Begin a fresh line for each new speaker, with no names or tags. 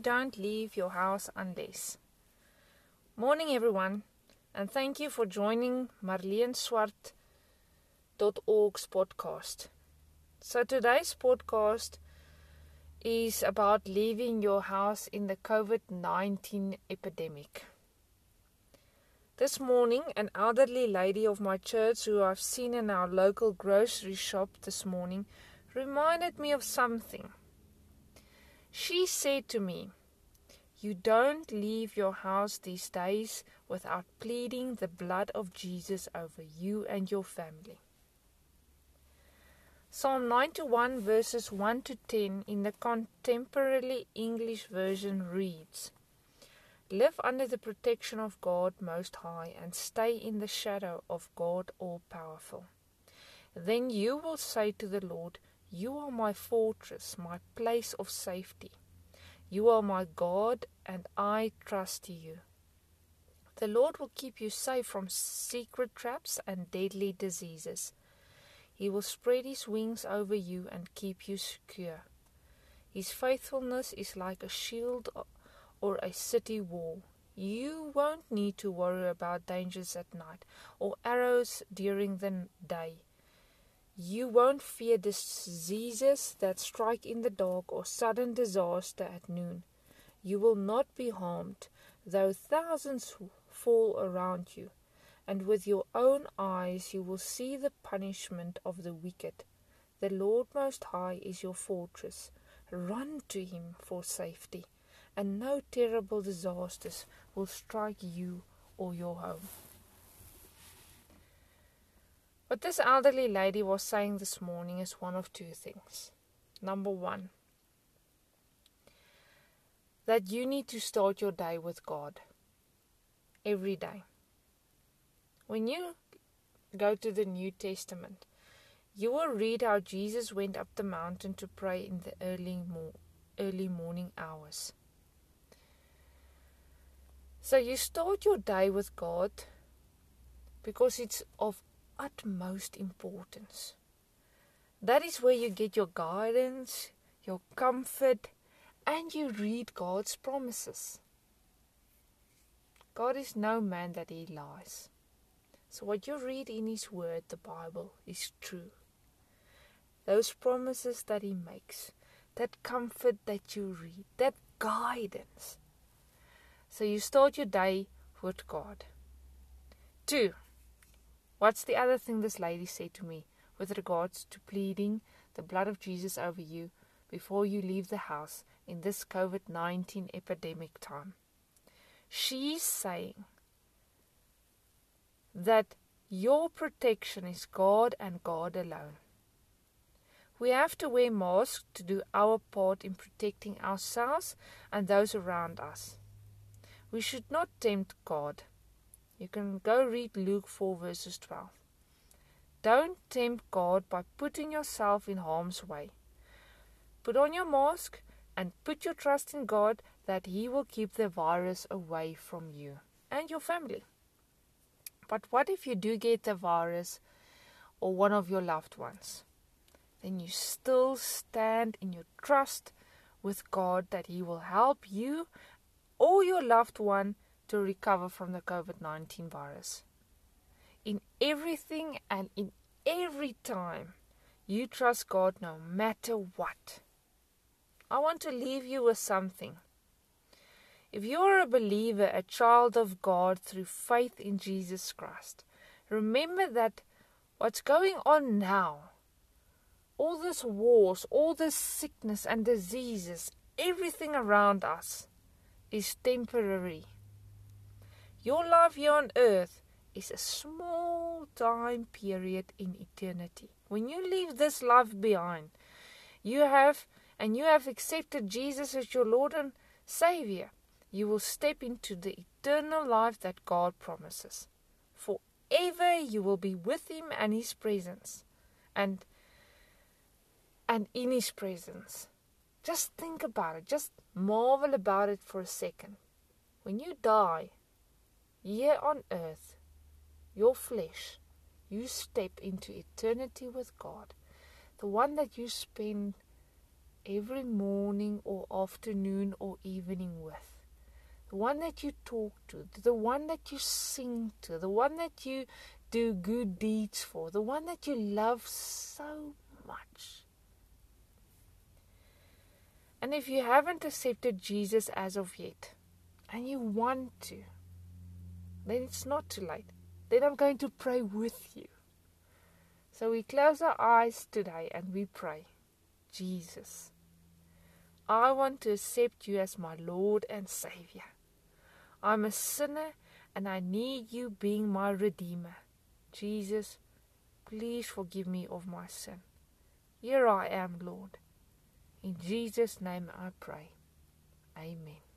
don't leave your house unless. Morning, everyone, and thank you for joining Marlene Swart.org's podcast. So, today's podcast is about leaving your house in the COVID 19 epidemic. This morning, an elderly lady of my church, who I've seen in our local grocery shop this morning, reminded me of something. She said to me, You don't leave your house these days without pleading the blood of Jesus over you and your family. Psalm 91 verses 1 to 10 in the contemporary English version reads Live under the protection of God Most High and stay in the shadow of God All Powerful. Then you will say to the Lord, you are my fortress, my place of safety. You are my God, and I trust you. The Lord will keep you safe from secret traps and deadly diseases. He will spread his wings over you and keep you secure. His faithfulness is like a shield or a city wall. You won't need to worry about dangers at night or arrows during the day. You won't fear diseases that strike in the dark or sudden disaster at noon. You will not be harmed, though thousands fall around you, and with your own eyes you will see the punishment of the wicked. The Lord Most High is your fortress. Run to him for safety, and no terrible disasters will strike you or your home. What this elderly lady was saying this morning is one of two things. Number one, that you need to start your day with God every day. When you go to the New Testament, you will read how Jesus went up the mountain to pray in the early, mo- early morning hours. So you start your day with God because it's of utmost importance. That is where you get your guidance, your comfort, and you read God's promises. God is no man that he lies. So, what you read in His Word, the Bible, is true. Those promises that He makes, that comfort that you read, that guidance. So, you start your day with God. Two, What's the other thing this lady said to me with regards to pleading the blood of Jesus over you before you leave the house in this COVID 19 epidemic time? She's saying that your protection is God and God alone. We have to wear masks to do our part in protecting ourselves and those around us. We should not tempt God. You can go read Luke 4, verses 12. Don't tempt God by putting yourself in harm's way. Put on your mask and put your trust in God that He will keep the virus away from you and your family. But what if you do get the virus or one of your loved ones? Then you still stand in your trust with God that He will help you or your loved one to recover from the COVID 19 virus. In everything and in every time, you trust God no matter what. I want to leave you with something. If you are a believer, a child of God through faith in Jesus Christ, remember that what's going on now, all this wars, all this sickness and diseases, everything around us is temporary. Your life here on earth is a small time period in eternity. When you leave this life behind, you have and you have accepted Jesus as your Lord and Savior, you will step into the eternal life that God promises. Forever you will be with him and his presence. And and in his presence. Just think about it. Just marvel about it for a second. When you die, here on earth, your flesh, you step into eternity with God, the one that you spend every morning or afternoon or evening with. The one that you talk to, the one that you sing to, the one that you do good deeds for, the one that you love so much. And if you haven't accepted Jesus as of yet, and you want to, then it's not too late. Then I'm going to pray with you. So we close our eyes today and we pray Jesus, I want to accept you as my Lord and Savior. I'm a sinner and I need you being my Redeemer. Jesus, please forgive me of my sin. Here I am, Lord. In Jesus' name I pray. Amen.